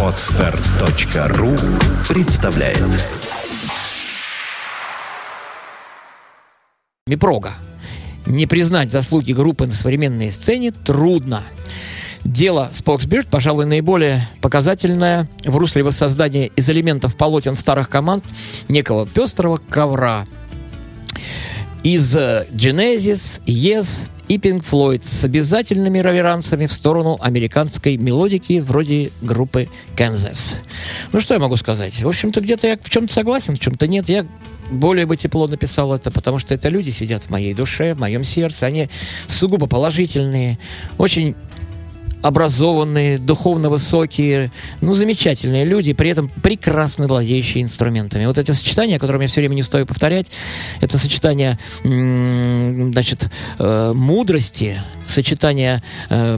Отстар.ру представляет Мипрога. Не признать заслуги группы на современной сцене трудно. Дело Споксбирд, пожалуй, наиболее показательное в русле воссоздания из элементов полотен старых команд некого пестрого ковра. Из э, Genesis, Yes и Pink Floyd с обязательными реверансами в сторону американской мелодики вроде группы Kansas. Ну, что я могу сказать? В общем-то, где-то я в чем-то согласен, в чем-то нет. Я более бы тепло написал это, потому что это люди сидят в моей душе, в моем сердце. Они сугубо положительные, очень образованные, духовно высокие, ну, замечательные люди, при этом прекрасно владеющие инструментами. Вот это сочетание, которое я все время не устаю повторять, это сочетание, значит, э, мудрости, сочетание э,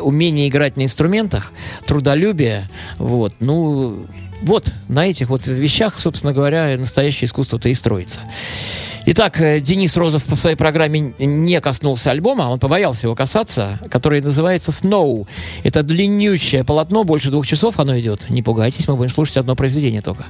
умения играть на инструментах, трудолюбия, вот, ну, вот на этих вот вещах, собственно говоря, настоящее искусство-то и строится. Итак, э, Денис Розов по своей программе не коснулся альбома, он побоялся его касаться, который называется «Snow». Это длиннющее полотно, больше двух часов оно идет. Не пугайтесь, мы будем слушать одно произведение только.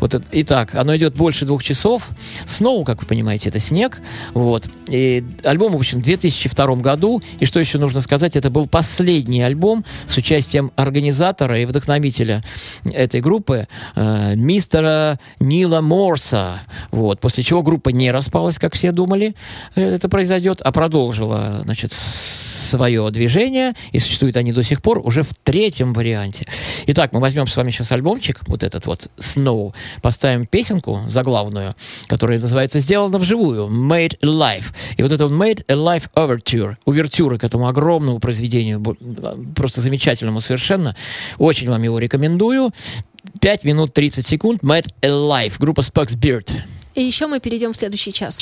Вот, это, итак, оно идет больше двух часов. «Snow», как вы понимаете, это снег. Вот. И альбом выпущен в 2002 году. И что еще нужно сказать, это был последний альбом с участием организатора и вдохновителя этой группы, э, мистера Нила Морса. Вот. После чего группа не распалась, как все думали, э, это произойдет, а продолжила, значит, свое движение, и существуют они до сих пор уже в третьем варианте. Итак, мы возьмем с вами сейчас альбомчик, вот этот вот Snow, поставим песенку заглавную, которая называется «Сделано вживую», «Made Alive». И вот это «Made Alive Overture», увертюра к этому огромному произведению, просто замечательному совершенно. Очень вам его рекомендую. 5 минут 30 секунд, «Made Alive», группа Sparks Beard. И еще мы перейдем в следующий час.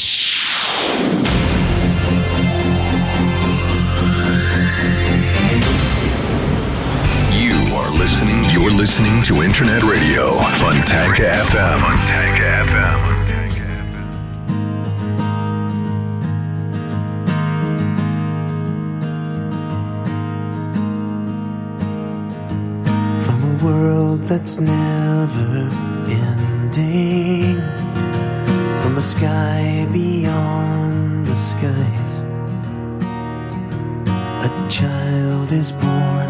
You are listening. You're listening to Internet Radio Fontanka FM. Fontanka FM. World that's never ending a sky beyond the skies. A child is born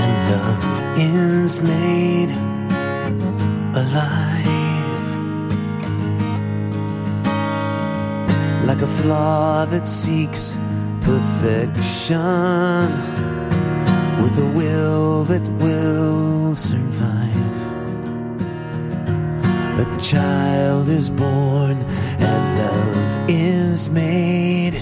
and love is made alive. Like a flaw that seeks perfection with a will that will survive. A child is born and love is made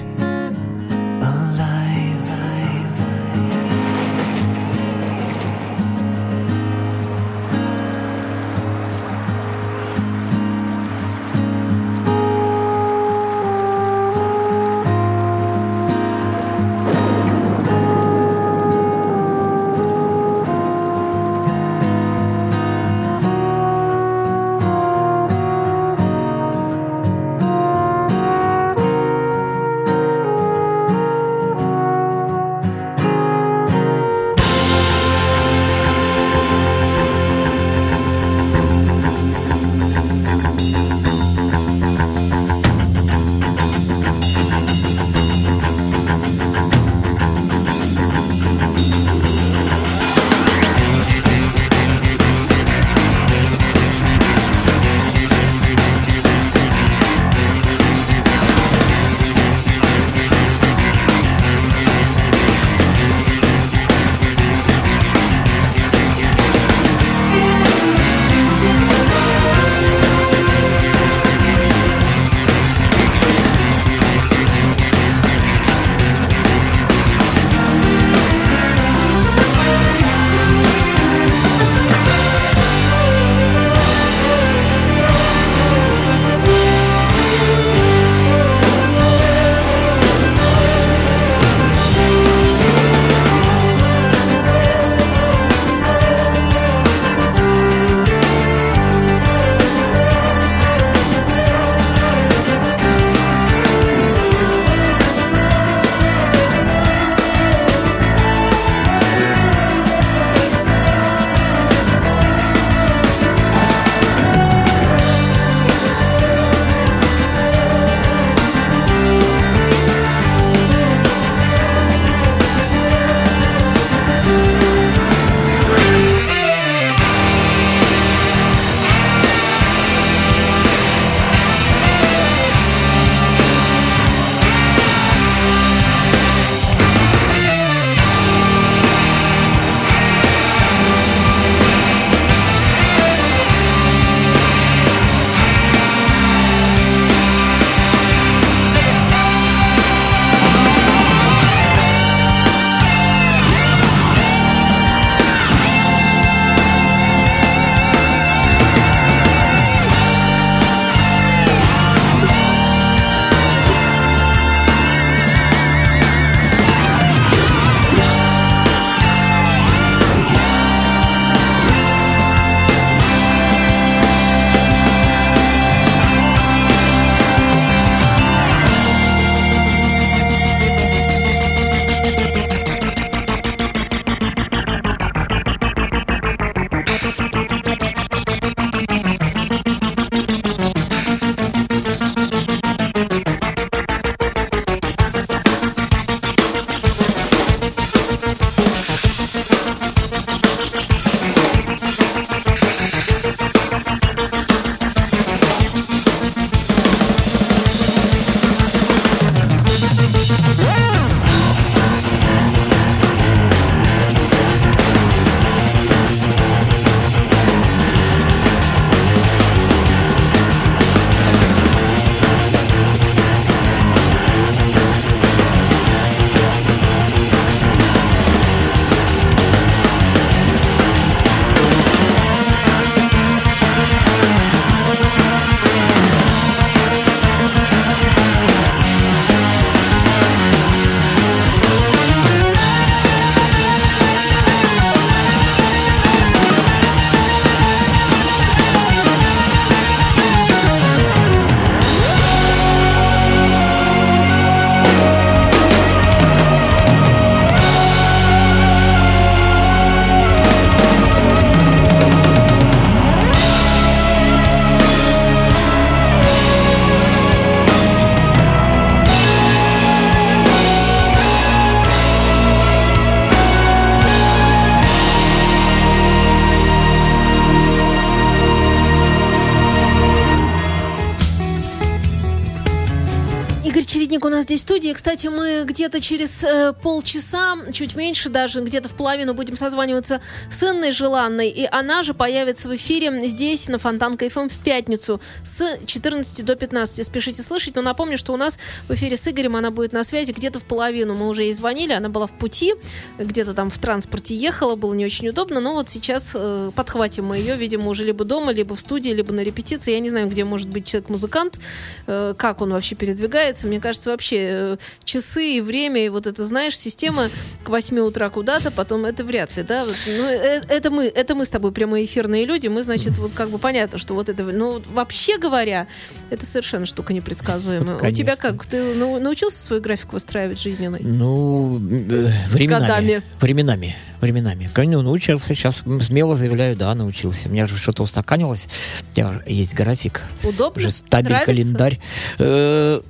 нас здесь в студии. Кстати, мы где-то через э, полчаса, чуть меньше даже, где-то в половину будем созваниваться с Инной Желанной. И она же появится в эфире здесь, на Фонтанка ФМ в пятницу с 14 до 15. Спешите слышать. Но напомню, что у нас в эфире с Игорем она будет на связи где-то в половину. Мы уже ей звонили, она была в пути, где-то там в транспорте ехала, было не очень удобно. Но вот сейчас э, подхватим мы ее, видимо, уже либо дома, либо в студии, либо на репетиции. Я не знаю, где может быть человек-музыкант, э, как он вообще передвигается. Мне кажется, вообще э, часы и время, и вот это, знаешь, система к 8 утра куда-то, потом это вряд ли, да? Вот, ну, э, это мы, это мы с тобой прямоэфирные люди, мы, значит, вот как бы понятно, что вот это, ну, вообще говоря, это совершенно штука непредсказуемая. Вот, У тебя как? Ты ну, научился свой график выстраивать жизненный? Ну, э, временами. Годами. Временами. Временами. Ну, научился, сейчас смело заявляю, да, научился. У меня же что-то устаканилось. У меня есть график. Удобно? Уже стабиль, Нравится? календарь. Э,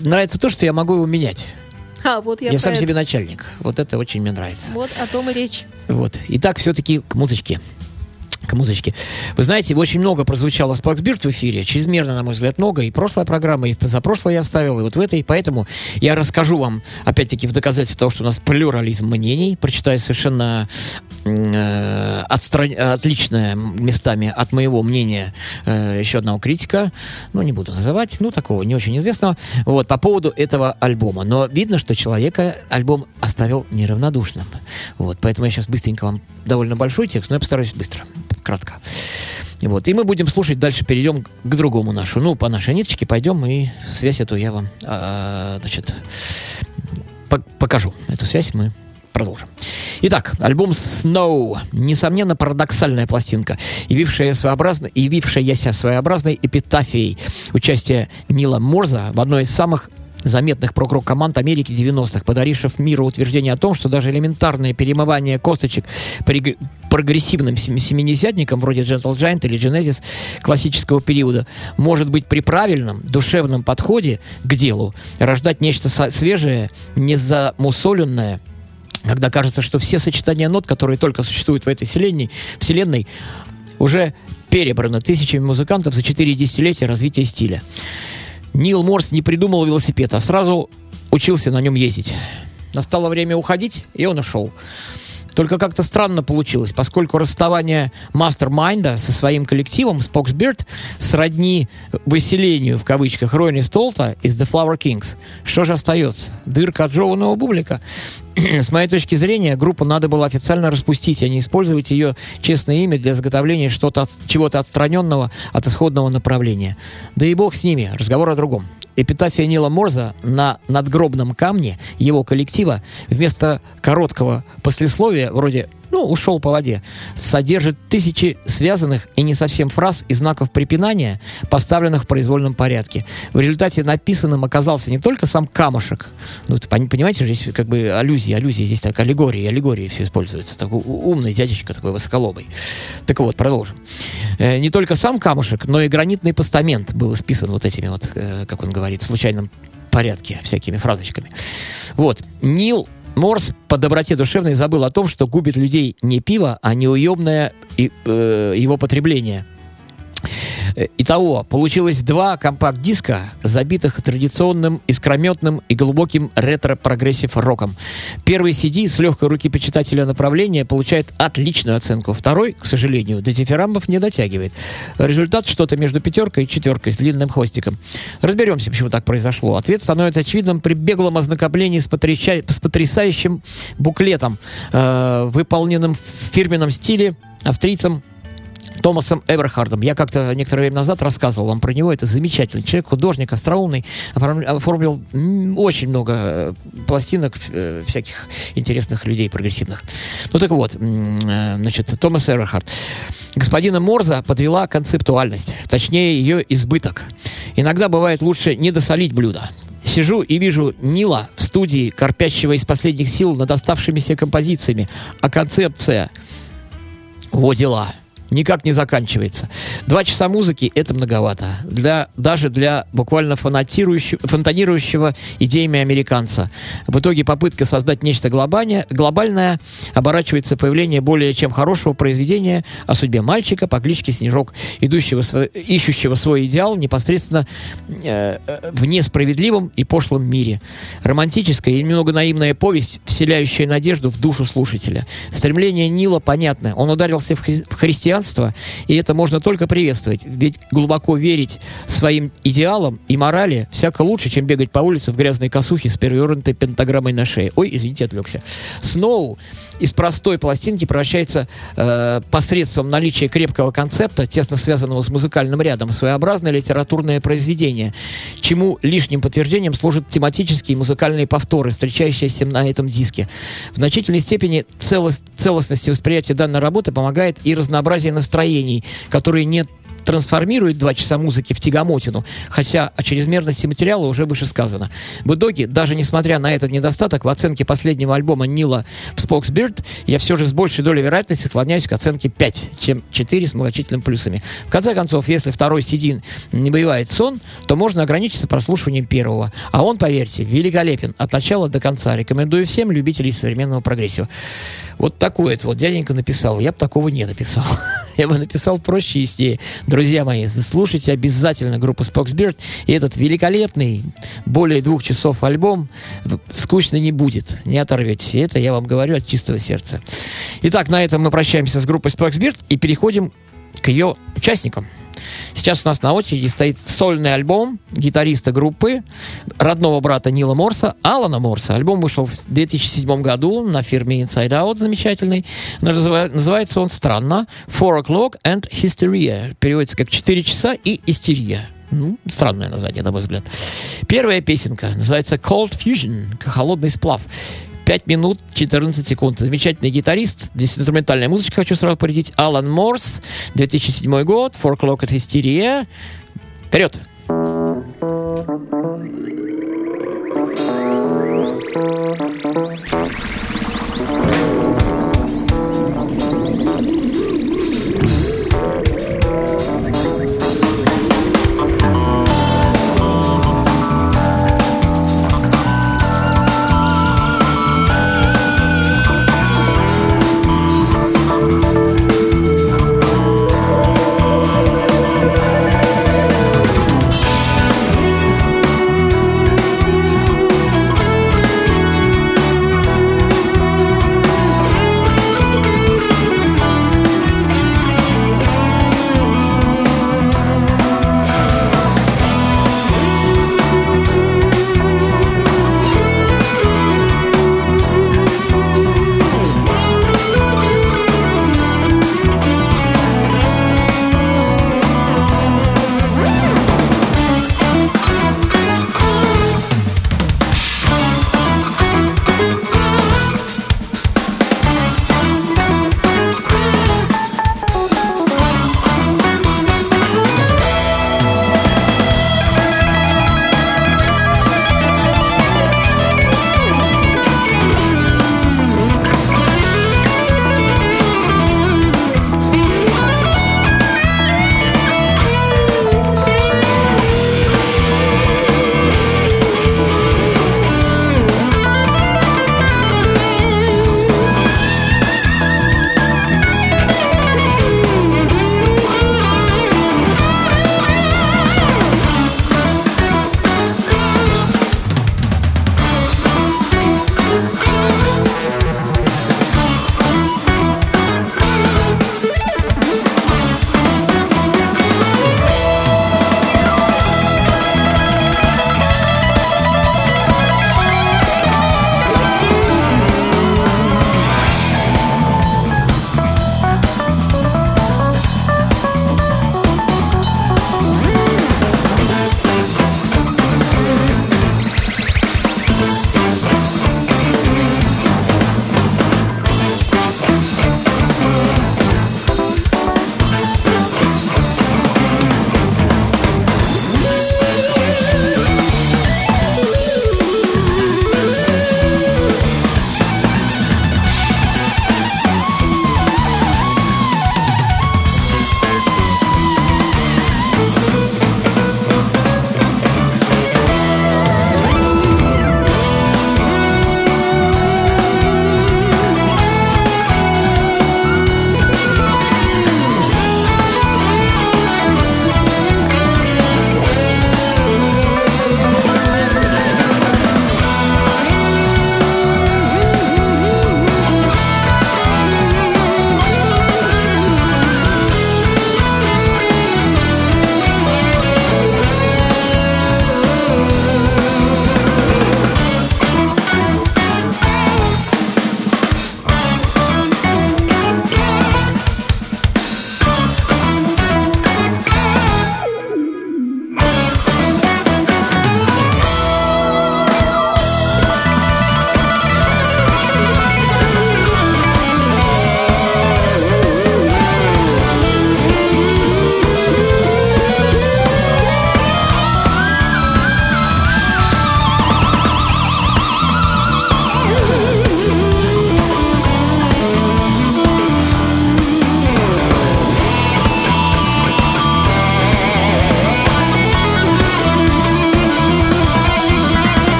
Нравится то, что я могу его менять. А, вот я, Я, сам это. себе начальник. Вот это очень мне нравится. Вот о том и речь. Вот. Итак, все-таки к музычке. К музычке. Вы знаете, очень много прозвучало Спарксбирд в эфире. Чрезмерно, на мой взгляд, много. И прошлая программа, и позапрошлая я оставил, и вот в этой. Поэтому я расскажу вам, опять-таки, в доказательство того, что у нас плюрализм мнений. Прочитаю совершенно э, отстран- отличное местами от моего мнения э, еще одного критика. Ну, не буду называть, ну, такого не очень известного. Вот, по поводу этого альбома. Но видно, что человека альбом оставил неравнодушным. Вот, поэтому я сейчас быстренько вам довольно большой текст, но я постараюсь быстро, кратко. И Вот. И мы будем слушать, дальше перейдем к другому нашу. Ну, по нашей ниточке пойдем, и связь эту я вам, а, значит, по- покажу. Эту связь мы продолжим. Итак, альбом Snow. Несомненно, парадоксальная пластинка, явившая своеобразно, явившаяся своеобразной эпитафией участия Нила Морза в одной из самых заметных прок команд Америки 90-х, подаривших миру утверждение о том, что даже элементарное перемывание косточек при прогрессивным сем- семидесятникам, вроде Gentle Giant или Genesis классического периода, может быть при правильном душевном подходе к делу рождать нечто свежее, незамусоленное, когда кажется, что все сочетания нот, которые только существуют в этой вселенной, вселенной уже перебраны тысячами музыкантов за четыре десятилетия развития стиля. Нил Морс не придумал велосипед, а сразу учился на нем ездить. Настало время уходить, и он ушел. Только как-то странно получилось, поскольку расставание мастер-майнда со своим коллективом Spoxbeard сродни выселению, в кавычках, Ронни Столта из The Flower Kings. Что же остается? Дырка от жеванного бублика? С моей точки зрения, группу надо было официально распустить, а не использовать ее честное имя для изготовления что-то от- чего-то отстраненного от исходного направления. Да и бог с ними, разговор о другом. Эпитафия Нила Морза на надгробном камне его коллектива вместо короткого послесловия, вроде ну, ушел по воде, содержит тысячи связанных и не совсем фраз и знаков препинания, поставленных в произвольном порядке. В результате написанным оказался не только сам камушек, ну, понимаете, здесь как бы аллюзии, аллюзии, здесь так аллегории, аллегории все используются. Такой умный дядечка, такой высоколобый. Так вот, продолжим. Э, не только сам камушек, но и гранитный постамент был исписан вот этими вот, э, как он говорит, в случайном порядке, всякими фразочками. Вот. Нил Морс по доброте душевной забыл о том, что губит людей не пиво, а неуемное и, э, его потребление. Итого, получилось два компакт-диска, забитых традиционным, искрометным и глубоким ретро-прогрессив роком. Первый CD с легкой руки почитателя направления получает отличную оценку. Второй, к сожалению, до дифирамбов не дотягивает. Результат что-то между пятеркой и четверкой с длинным хвостиком. Разберемся, почему так произошло. Ответ становится очевидным при беглом ознакомлении с, потряща- с потрясающим буклетом, э, выполненным в фирменном стиле австрийцем Томасом Эберхардом. Я как-то некоторое время назад рассказывал вам про него. Это замечательный человек, художник, остроумный. Оформ- Оформил очень много э, пластинок э, всяких интересных людей, прогрессивных. Ну так вот, э, значит, Томас Эберхард. Господина Морза подвела концептуальность, точнее ее избыток. Иногда бывает лучше не досолить блюдо. Сижу и вижу Нила в студии, корпящего из последних сил над оставшимися композициями. А концепция во дела. Никак не заканчивается. Два часа музыки — это многовато. Для, даже для буквально фонтанирующего идеями американца. В итоге попытка создать нечто глобальное, глобальное оборачивается появление более чем хорошего произведения о судьбе мальчика по кличке Снежок, идущего, ищущего свой идеал непосредственно э, э, в несправедливом и пошлом мире. Романтическая и немного наивная повесть, вселяющая надежду в душу слушателя. Стремление Нила понятно. Он ударился в, хри- в христианство, и это можно только приветствовать. Ведь глубоко верить своим идеалам и морали всяко лучше, чем бегать по улице в грязной косухе с перевернутой пентаграммой на шее. Ой, извините, отвлекся. Сноу из простой пластинки превращается э, посредством наличия крепкого концепта, тесно связанного с музыкальным рядом, в своеобразное литературное произведение, чему лишним подтверждением служат тематические музыкальные повторы, встречающиеся на этом диске. В значительной степени целост- целостности восприятия данной работы помогает и разнообразие настроений, которые не трансформирует два часа музыки в тягомотину, хотя о чрезмерности материала уже выше сказано. В итоге, даже несмотря на этот недостаток, в оценке последнего альбома Нила в Spokesbeard я все же с большей долей вероятности склоняюсь к оценке 5, чем 4 с многочисленными плюсами. В конце концов, если второй CD не бывает сон, то можно ограничиться прослушиванием первого. А он, поверьте, великолепен от начала до конца. Рекомендую всем любителей современного прогрессива. Вот такое вот дяденька написал. Я бы такого не написал. Я бы написал проще и яснее. Друзья мои, слушайте обязательно группу Spokesbeard. И этот великолепный, более двух часов альбом скучно не будет. Не оторветесь. Это я вам говорю от чистого сердца. Итак, на этом мы прощаемся с группой Spokesbeard и переходим к ее участникам. Сейчас у нас на очереди стоит сольный альбом гитариста группы, родного брата Нила Морса, Алана Морса. Альбом вышел в 2007 году на фирме Inside Out, замечательный. Называ- Называется он странно «Four O'Clock and Hysteria». Переводится как «Четыре часа и истерия». Ну, странное название, на мой взгляд. Первая песенка называется Cold Fusion, холодный сплав. 5 минут 14 секунд. Замечательный гитарист. Здесь инструментальная музычка, хочу сразу порядить. Алан Морс, 2007 год. Four Clock at Hysteria. Вперед! Four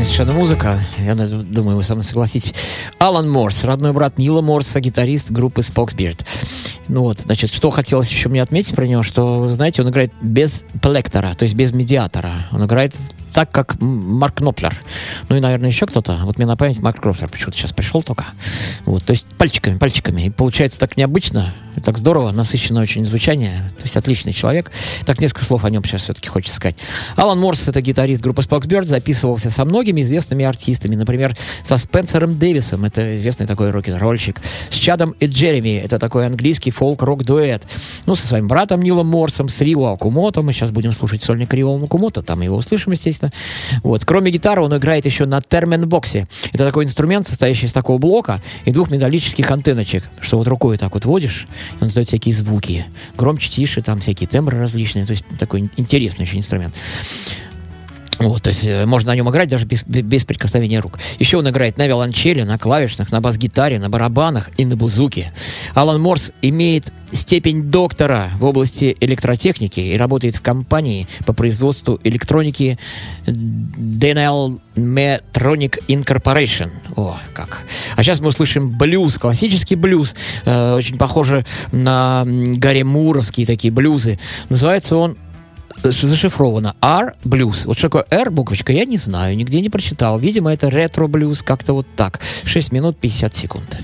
Замечательная совершенно музыка. Я думаю, вы со мной согласитесь. Алан Морс, родной брат Нила Морса, гитарист группы Spokesbeard. Ну вот, значит, что хотелось еще мне отметить про него, что, знаете, он играет без плектора, то есть без медиатора. Он играет так, как Марк Кноплер. Ну и, наверное, еще кто-то. Вот мне на память Марк Кноплер почему-то сейчас пришел только. Вот, то есть пальчиками, пальчиками. И получается так необычно, так здорово, насыщенное очень звучание. То есть отличный человек. Так, несколько слов о нем сейчас все-таки хочется сказать. Алан Морс, это гитарист группы Spokesbird, записывался со многими известными артистами. Например, со Спенсером Дэвисом, это известный такой рок-н-ролльщик. С Чадом и Джереми, это такой английский фолк-рок-дуэт. Ну, со своим братом Нилом Морсом, с Рио Акумото. Мы сейчас будем слушать сольник Рио Акумото, там его услышим, естественно. Вот. Кроме гитары, он играет еще на терменбоксе. Это такой инструмент, состоящий из такого блока и двух металлических антенночек, что вот рукой так вот водишь, он издает всякие звуки. Громче, тише, там всякие тембры различные. То есть такой интересный очень инструмент. Вот, то есть э, можно на нем играть даже без, без прикосновения рук. Еще он играет на виолончели, на клавишных, на бас-гитаре, на барабанах и на бузуке. Алан Морс имеет степень доктора в области электротехники и работает в компании по производству электроники DNL Metronic Incorporation. О, как. А сейчас мы услышим блюз, классический блюз, э, очень похоже на Гарри Муровские такие блюзы. Называется он зашифровано R Blues. Вот что такое R буквочка, я не знаю, нигде не прочитал. Видимо, это ретро блюз, как-то вот так. 6 минут 50 секунд.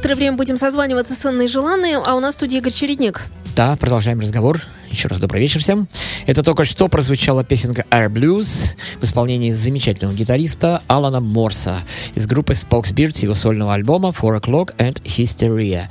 Некоторое время будем созваниваться с Анной Желанной, а у нас в студии Игорь Чередник. Да, продолжаем разговор. Еще раз добрый вечер всем. Это только что прозвучала песенка Air Blues в исполнении замечательного гитариста Алана Морса из группы Spokes Beard его сольного альбома Four O'Clock and Hysteria.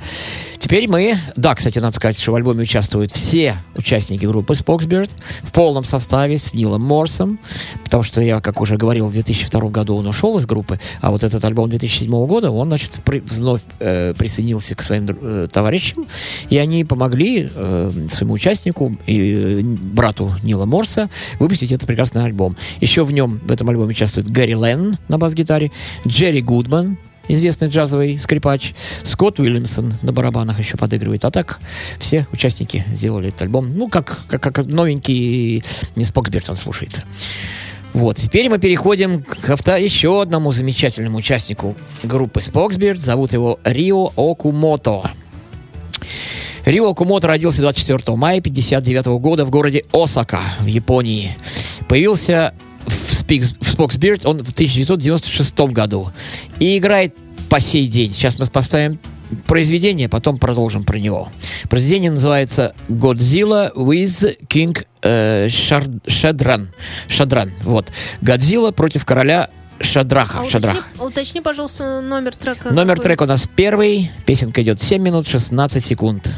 Теперь мы, да, кстати, надо сказать, что в альбоме участвуют все участники группы Spokesbeard в полном составе с Нилом Морсом, потому что я, как уже говорил, в 2002 году он ушел из группы, а вот этот альбом 2007 года, он, значит, при, вновь э, присоединился к своим э, товарищам, и они помогли э, своему участнику и э, брату Нила Морса выпустить этот прекрасный альбом. Еще в нем, в этом альбоме участвует Гэри Лен на бас-гитаре, Джерри Гудман, известный джазовый скрипач, Скотт Уильямсон на барабанах еще подыгрывает. А так все участники сделали этот альбом. Ну, как, как, как новенький не Споксберт он слушается. Вот, теперь мы переходим к авто еще одному замечательному участнику группы Споксберт. Зовут его Рио Окумото. Рио Окумото родился 24 мая 1959 года в городе Осака в Японии. Появился в, Спикс, в Spokesbeard он в 1996 году. И играет по сей день. Сейчас мы поставим произведение, потом продолжим про него. Произведение называется Godzilla with King э, Шадран. Шадран. Вот. Годзилла против короля Шадраха. А Шадрах. уточни, уточни, пожалуйста, номер трека. Номер какой? трека у нас первый. Песенка идет 7 минут 16 секунд.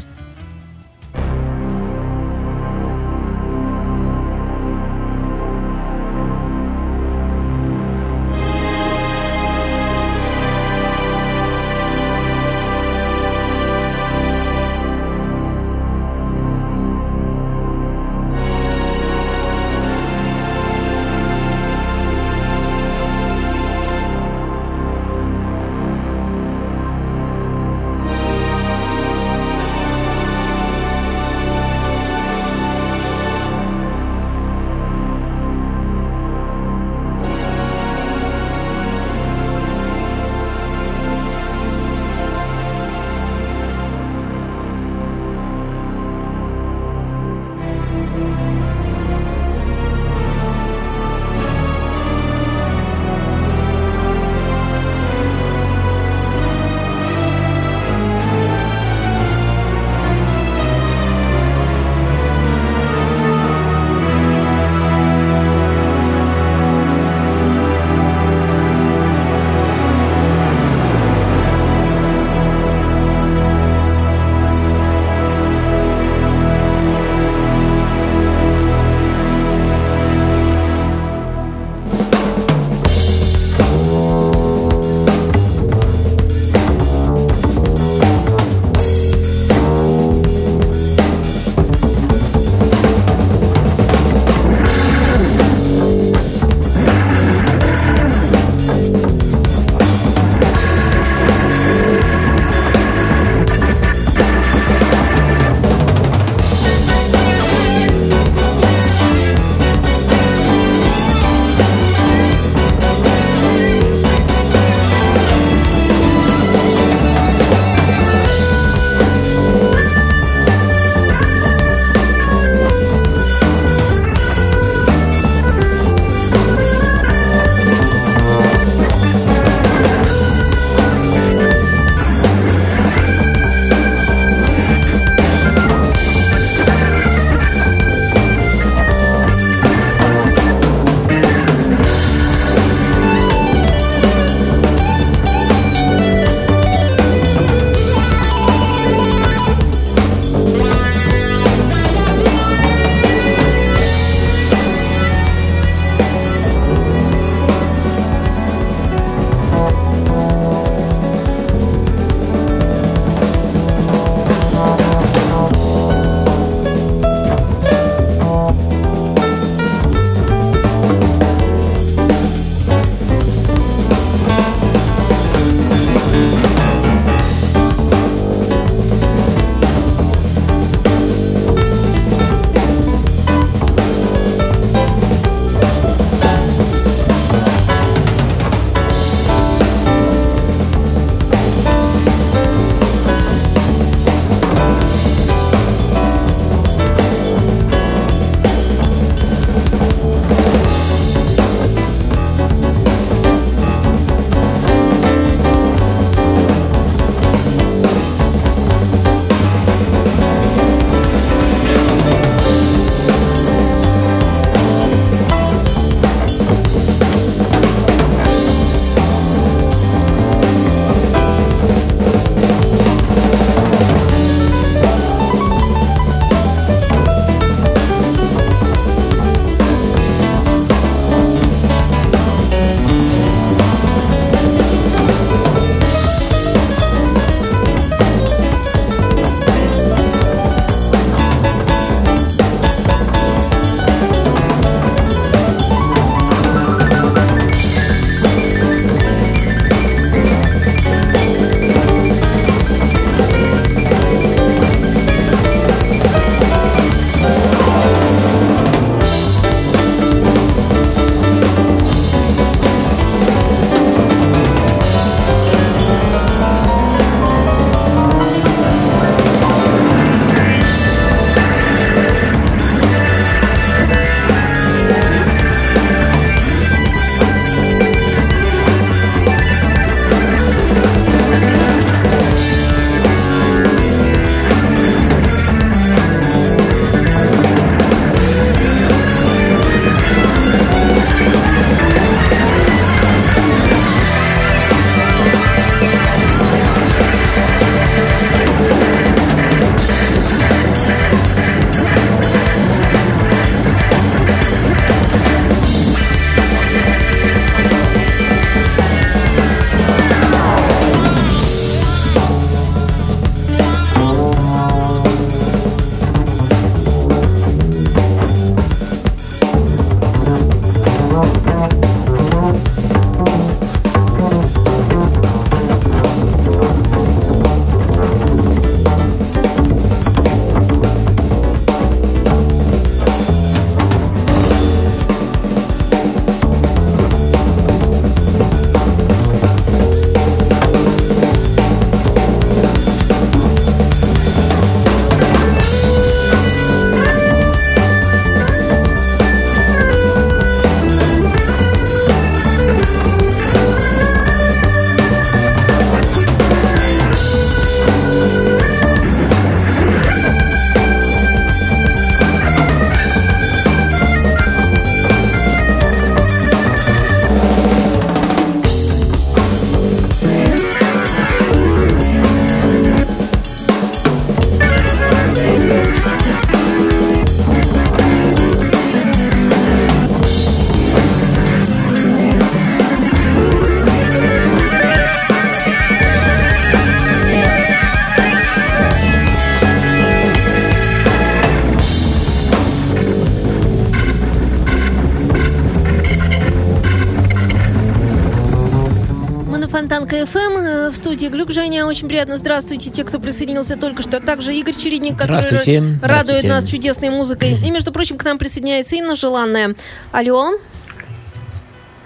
Очень приятно. Здравствуйте, те, кто присоединился только что. Также Игорь Чередник, который Здравствуйте. радует Здравствуйте. нас чудесной музыкой. И, между прочим, к нам присоединяется Инна Желанная. Алло.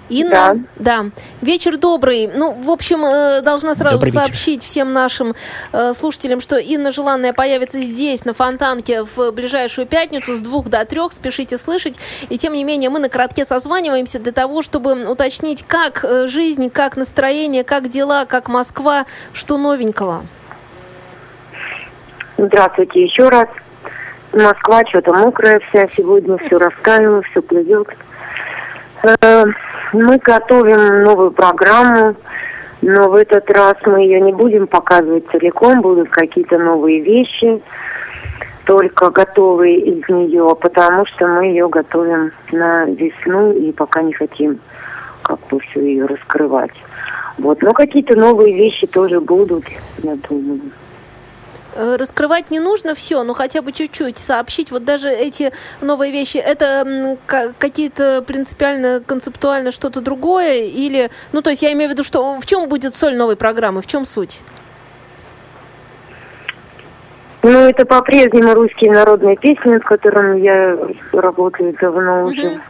Инна? Да. Вечер добрый. Ну, в общем, э, должна сразу Добрый вечер. сообщить всем нашим э, слушателям, что Инна Желанная появится здесь, на Фонтанке, в ближайшую пятницу с двух до трех. Спешите слышать. И, тем не менее, мы на коротке созваниваемся для того, чтобы уточнить, как э, жизнь, как настроение, как дела, как Москва, что новенького. Здравствуйте еще раз. Москва что-то мокрая вся сегодня, все растаяло, все плывет. Э, Мы готовим новую программу, но в этот раз мы ее не будем показывать целиком, будут какие-то новые вещи, только готовые из нее, потому что мы ее готовим на весну и пока не хотим как бы все ее раскрывать. Вот, но какие-то новые вещи тоже будут, я думаю. Э, Раскрывать не нужно все, но хотя бы чуть-чуть сообщить. Вот даже эти новые вещи, это какие-то принципиально, концептуально что-то другое? Или, ну, то есть я имею в виду, что в чем будет соль новой программы, в чем суть? Ну, это по-прежнему русские народные песни, над которыми я работаю давно уже.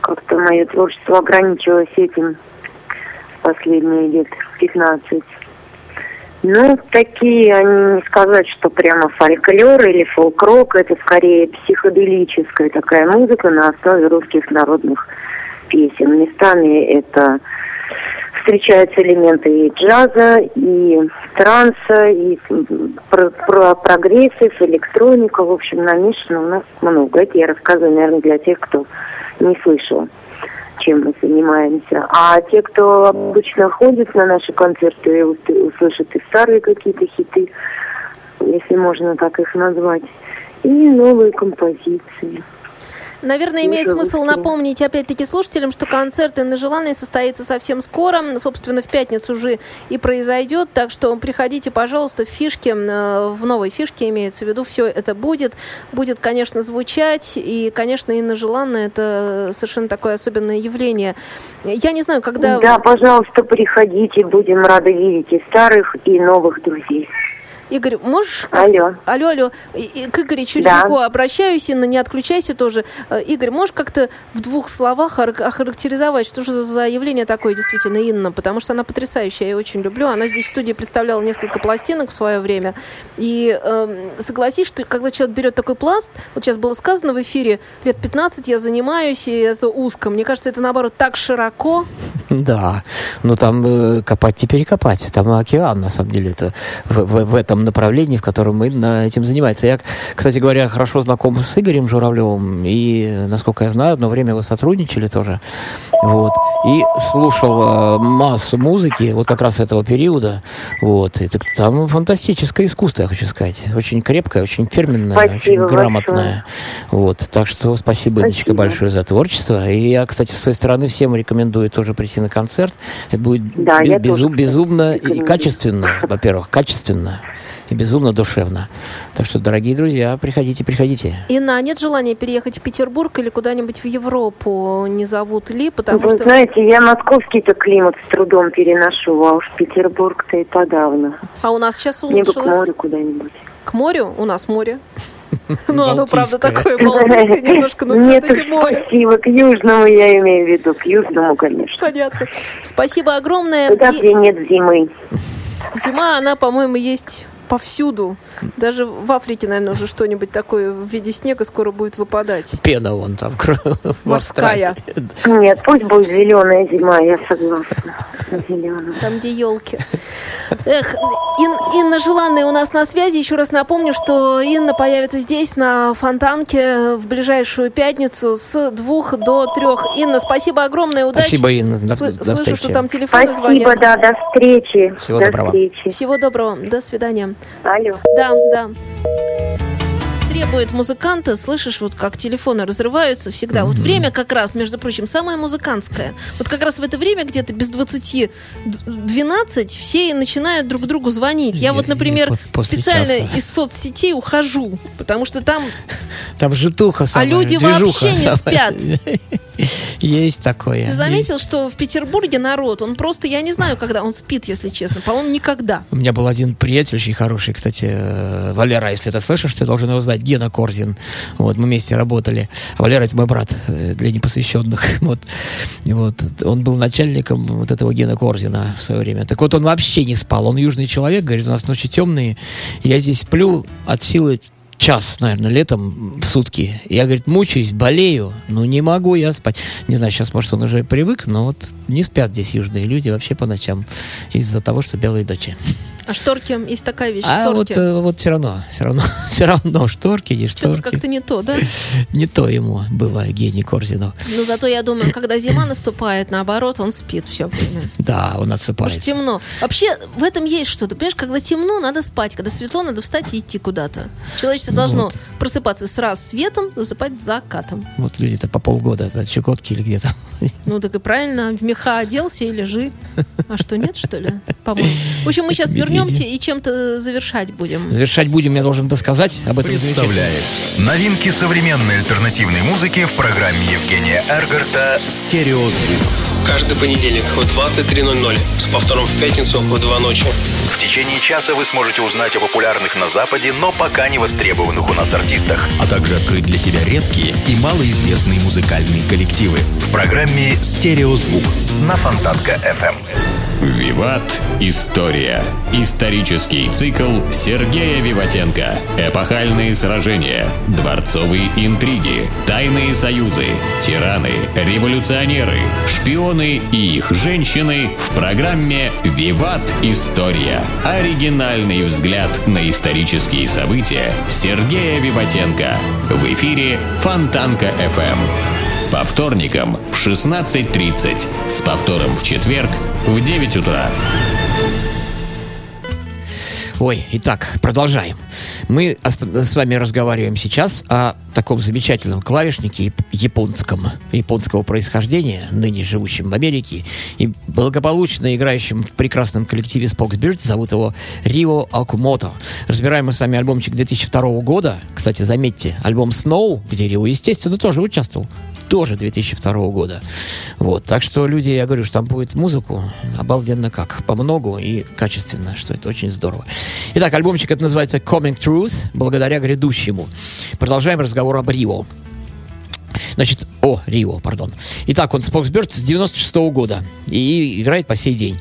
Как-то мое творчество ограничилось этим последние лет 15. Ну, такие, они не сказать, что прямо фольклор или фолк-рок, это скорее психоделическая такая музыка на основе русских народных песен. Местами это встречаются элементы и джаза, и транса, и про, про прогрессив, электроника. В общем, намешано у нас много. Это я рассказываю, наверное, для тех, кто не слышал, чем мы занимаемся. А те, кто обычно ходит на наши концерты, ус- услышат и старые какие-то хиты, если можно так их назвать, и новые композиции. Наверное, имеет смысл быстрее. напомнить опять-таки слушателям, что концерт Инны Желанной состоится совсем скоро. Собственно, в пятницу уже и произойдет. Так что приходите, пожалуйста, в фишке, э, в новой фишке имеется в виду, все это будет. Будет, конечно, звучать. И, конечно, Инна Желанная это совершенно такое особенное явление. Я не знаю, когда... Да, пожалуйста, приходите, будем рады видеть и старых, и новых друзей. Игорь, можешь... Алло. Алло, алло. И- и К Игорю чуть Да. легко обращаюсь, Инна, не отключайся тоже. Э, Игорь, можешь как-то в двух словах охар- охарактеризовать, что же за- явление такое действительно Инна? Потому что она потрясающая, я ее очень люблю. Она здесь в студии представляла несколько пластинок в свое время. И эм, согласись, что когда человек берет такой пласт, вот сейчас было сказано в эфире, лет 15 я занимаюсь, и это узко. Мне кажется, это наоборот так широко. Да, но там э, копать не перекопать, там океан, на самом деле, это в, в- в этом направлении, в котором мы на этим занимается. Я, кстати говоря, хорошо знаком с Игорем Журавлевым, и, насколько я знаю, одно время вы сотрудничали тоже, вот, и слушал э, массу музыки, вот как раз этого периода, вот, и так там фантастическое искусство, я хочу сказать, очень крепкое, очень фирменное, Спасибо очень большое. грамотное, вот, так что спасибо, Спасибо. большое за творчество, и я, кстати, с своей стороны всем рекомендую тоже прийти на концерт, это будет Да, я безу- безумно и качественно, во-первых, качественно и безумно душевно. Так что, дорогие друзья, приходите, приходите. Инна, а нет желания переехать в Петербург или куда-нибудь в Европу? Не зовут ли? Потому Вы что... знаете, я московский-то климат с трудом переношу, а уж Петербург-то и подавно. А у нас сейчас Мне бы к улучшилось. морю куда-нибудь. К морю? У нас море. Ну, оно, правда, такое балтийское немножко, но все-таки море. спасибо. К южному я имею в виду, к южному, конечно. Понятно. Спасибо огромное. Туда, где нет зимы. зима, она, по-моему, есть повсюду. Даже в Африке, наверное, уже что-нибудь такое в виде снега скоро будет выпадать. Пена вон там. Морская. Нет, пусть будет зеленая зима, я согласна. Зеленая. Там, где елки. Эх, Ин- Инна Желанная у нас на связи. Еще раз напомню, что Инна появится здесь, на Фонтанке, в ближайшую пятницу с двух до трех. Инна, спасибо огромное, удачи. Спасибо, Инна. До, Сл- до Слышу, встречи. что там телефоны Спасибо, звонят. да, до встречи. Всего до доброго. встречи. Всего доброго. До свидания. Алло. Да, да. Требуют музыканты, слышишь, вот как телефоны разрываются всегда. Вот время как раз, между прочим, самое музыкантское. Вот как раз в это время, где-то без 20 д- 12, все начинают друг другу звонить. Я Я- вот, я например, по- после специально часа. из соцсетей ухожу, потому что там Там житуха А самая, люди движуха вообще не самая. спят. Есть такое. Ты заметил, что в Петербурге народ, он просто, я не знаю, когда он спит, если честно. По-моему, никогда. У меня был один приятель очень хороший, кстати, э, Валера, если ты слышишь, ты должен его знать, Гена Корзин. Вот, мы вместе работали. Валера это мой брат э, для непосвященных. Вот. Вот. Он был начальником вот этого Гена Корзина в свое время. Так вот, он вообще не спал. Он южный человек, говорит, у нас ночи темные. Я здесь сплю от силы час, наверное, летом в сутки. Я, говорит, мучаюсь, болею, но не могу я спать. Не знаю, сейчас, может, он уже привык, но вот не спят здесь южные люди вообще по ночам из-за того, что белые ночи. А шторки, есть такая вещь, А вот, шторки. э, вот все равно, все равно, все равно шторки, не шторки. как-то не то, да? Не то ему было Евгений Корзину. Но зато я думаю, когда зима наступает, наоборот, он спит все время. Да, он Потому что отсыпается. темно. Вообще, в этом есть что-то. Понимаешь, когда темно, надо спать. Когда светло, надо встать и идти куда-то. Человечество Ну должно вот. просыпаться с рассветом, засыпать закатом. Вот люди-то по полгода, это Чукотки или где-то. Ну, так и правильно. В меха оделся и лежи. А что, нет, что ли? По-моему. В общем, мы сейчас Медведи. Вернемся и чем-то завершать будем. Завершать будем, я должен досказать об этом. Представляет новинки современной альтернативной музыки в программе Евгения Эргарта Стереозвук. Каждый понедельник в 23.00 с повтором в пятницу в 2 ночи. В течение часа вы сможете узнать о популярных на Западе, но пока не востребованных у нас артистах. А также открыть для себя редкие и малоизвестные музыкальные коллективы. В программе Стереозвук. на Фонтанка FM. Виват. История. Исторический цикл Сергея Виватенко. Эпохальные сражения. Дворцовые интриги. Тайные союзы. Тираны. Революционеры. Шпионы и их женщины в программе «Виват. История». Оригинальный взгляд на исторические события Сергея Виватенко. В эфире Фонтанка FM. По вторникам в 16.30. С повтором в четверг в 9 утра. Ой, итак, продолжаем. Мы с вами разговариваем сейчас о таком замечательном клавишнике яп- японском, японского происхождения, ныне живущем в Америке и благополучно играющем в прекрасном коллективе Spokesbeard. Зовут его Рио Акумото. Разбираем мы с вами альбомчик 2002 года. Кстати, заметьте, альбом Snow, где Рио, естественно, тоже участвовал тоже 2002 года. Вот. Так что люди, я говорю, что там будет музыку обалденно как, по многу и качественно, что это очень здорово. Итак, альбомчик это называется Coming Truth, благодаря грядущему. Продолжаем разговор об Рио. Значит, о, Рио, пардон. Итак, он Споксберт с 96 года и играет по сей день.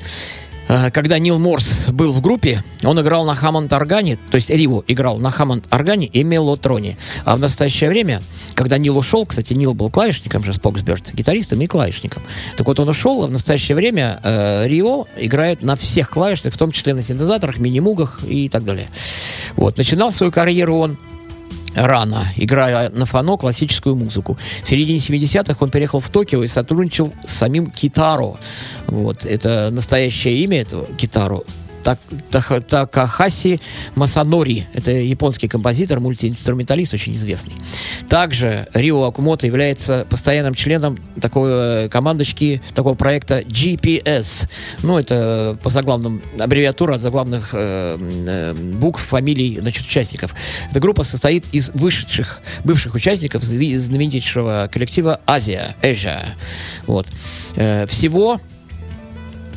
Э, Когда Нил Морс был в группе, он играл на Хаммонд-органе, то есть Риво играл на Хаммонд-органе и мелотроне. А в настоящее время, когда Нил ушел, кстати, Нил был клавишником же, Споксберт, гитаристом и клавишником. Так вот, он ушел, а в настоящее время э, Рио играет на всех клавишных, в том числе на синтезаторах, мини-мугах и так далее. Вот, начинал свою карьеру он рано, играя на фано классическую музыку. В середине 70-х он переехал в Токио и сотрудничал с самим Китаро. Вот, это настоящее имя этого Китаро. Так, Таха- Такахаси Масанори. Это японский композитор, мультиинструменталист, очень известный. Также Рио Акумото является постоянным членом такой э, командочки, такого проекта GPS. Ну, это по заглавным, аббревиатура от заглавных э, э, букв, фамилий, значит, участников. Эта группа состоит из вышедших, бывших участников знаменитейшего коллектива Азия, Asia. Вот. Э, всего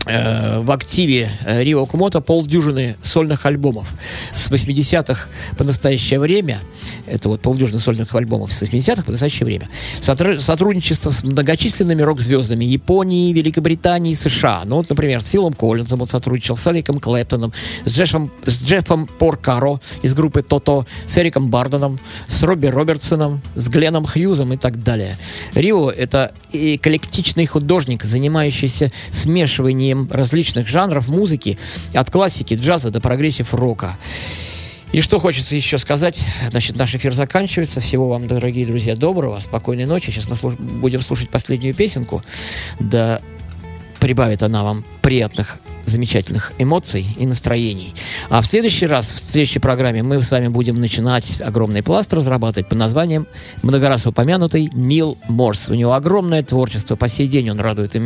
в активе э, Рио Кумото полдюжины сольных альбомов с 80-х по настоящее время. Это вот полдюжины сольных альбомов с 80-х по настоящее время. Сотру- сотрудничество с многочисленными рок-звездами Японии, Великобритании, США. Ну вот, например, с Филом Коллинзом он сотрудничал, с Эриком Клэптоном, с Джеффом, с Джеффом Поркаро из группы Тото, с Эриком Барденом, с Робби Робертсоном, с Гленном Хьюзом и так далее. Рио — это эклектичный художник, занимающийся смешиванием различных жанров музыки, от классики, джаза до прогрессив-рока. И что хочется еще сказать, значит, наш эфир заканчивается. Всего вам, дорогие друзья, доброго, спокойной ночи. Сейчас мы слуш- будем слушать последнюю песенку. Да прибавит она вам приятных, замечательных эмоций и настроений. А в следующий раз, в следующей программе, мы с вами будем начинать огромный пласт разрабатывать под названием много раз упомянутый Нил Морс. У него огромное творчество. По сей день он радует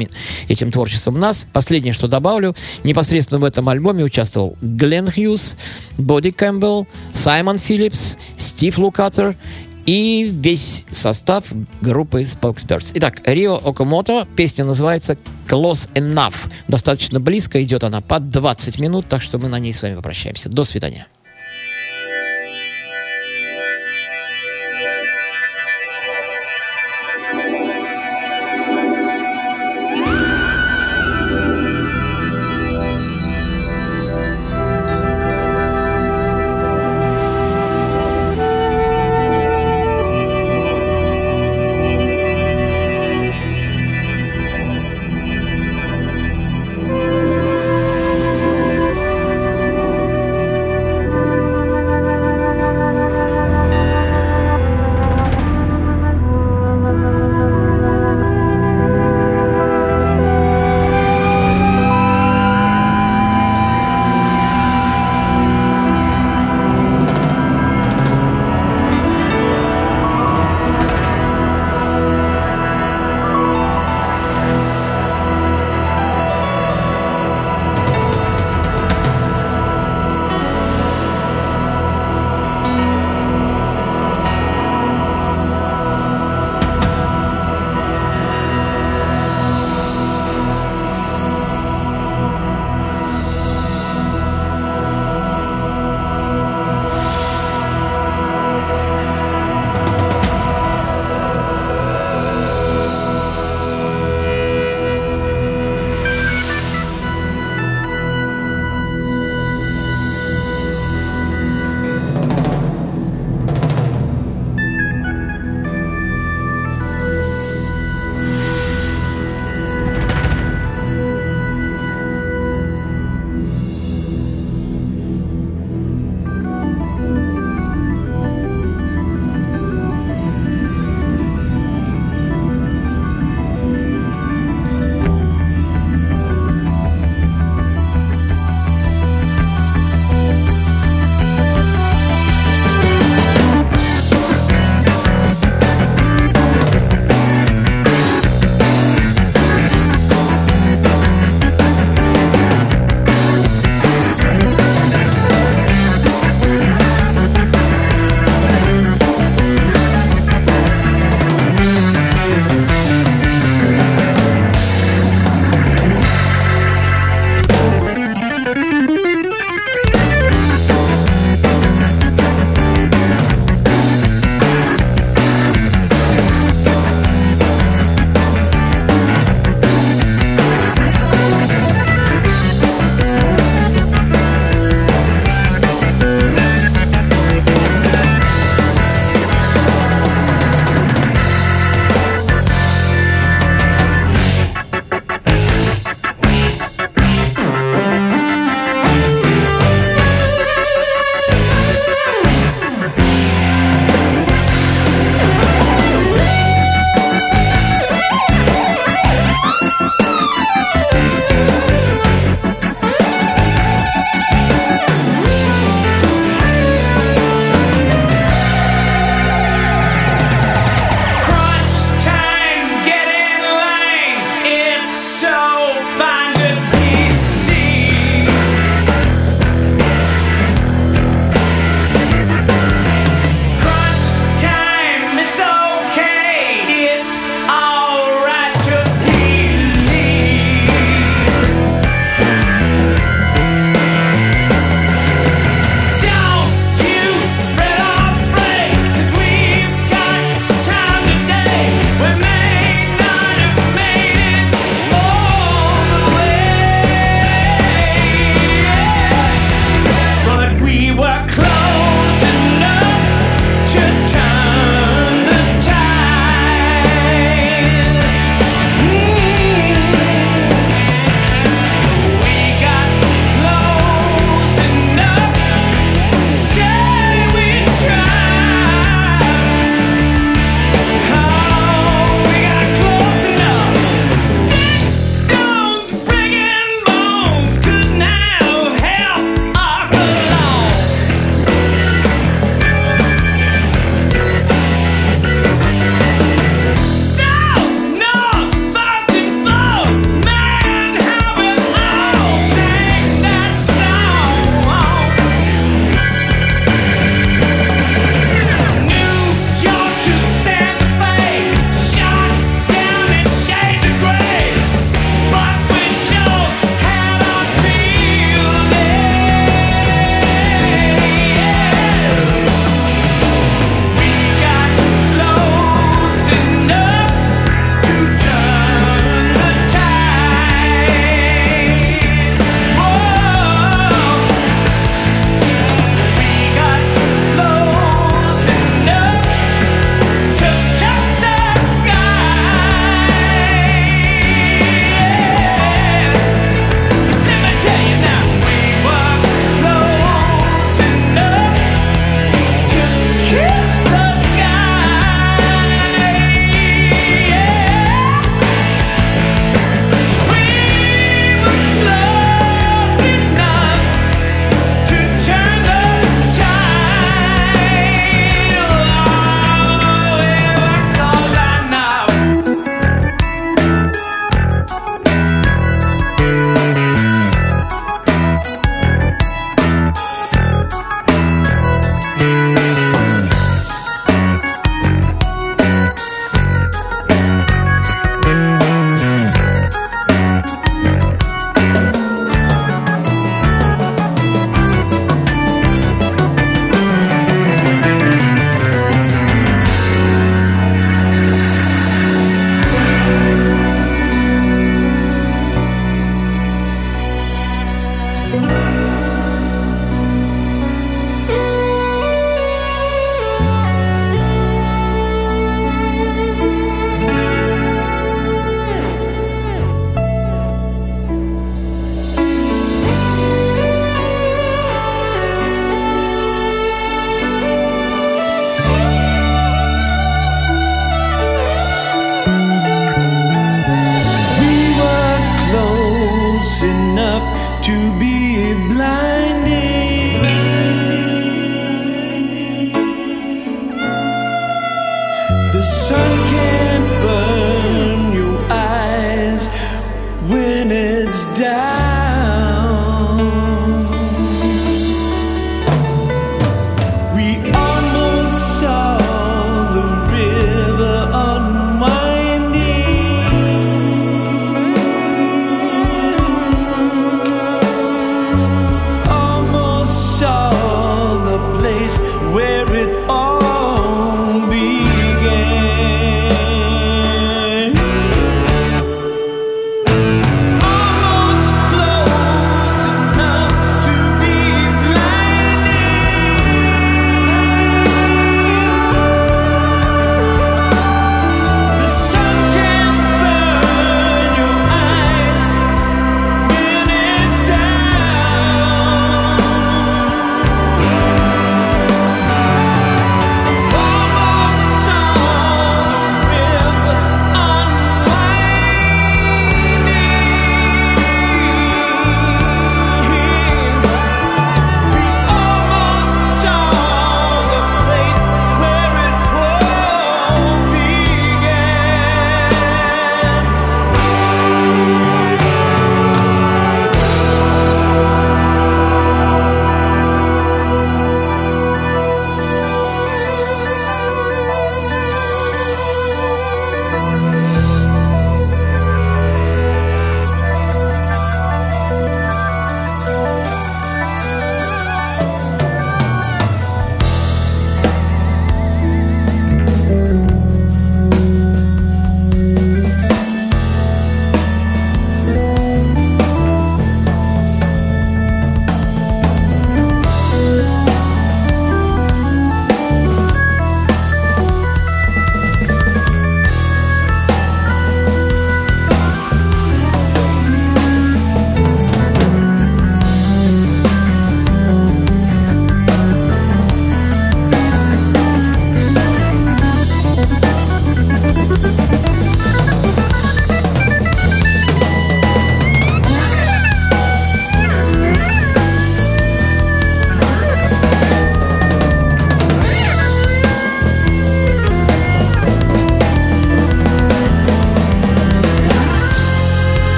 этим творчеством нас. Последнее, что добавлю, непосредственно в этом альбоме участвовал Глен Хьюз, Боди Кэмпбелл, Саймон Филлипс, Стив Лукатер и весь состав группы Spokesperts. Итак, Рио Окамото, песня называется Close Enough. Достаточно близко, идет она под 20 минут, так что мы на ней с вами попрощаемся. До свидания.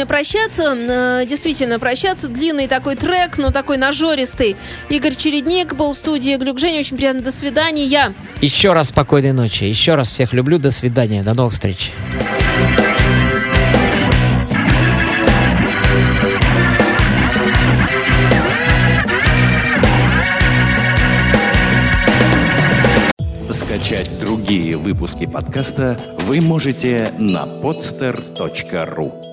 Вами прощаться. Э, Действительно, прощаться. Длинный такой трек, но такой нажористый. Игорь Чередник был в студии Глюк Женя. Очень приятно. До свидания. Я. Еще раз спокойной ночи. Еще раз всех люблю. До свидания. До новых встреч. Скачать другие выпуски подкаста вы можете на podster.ru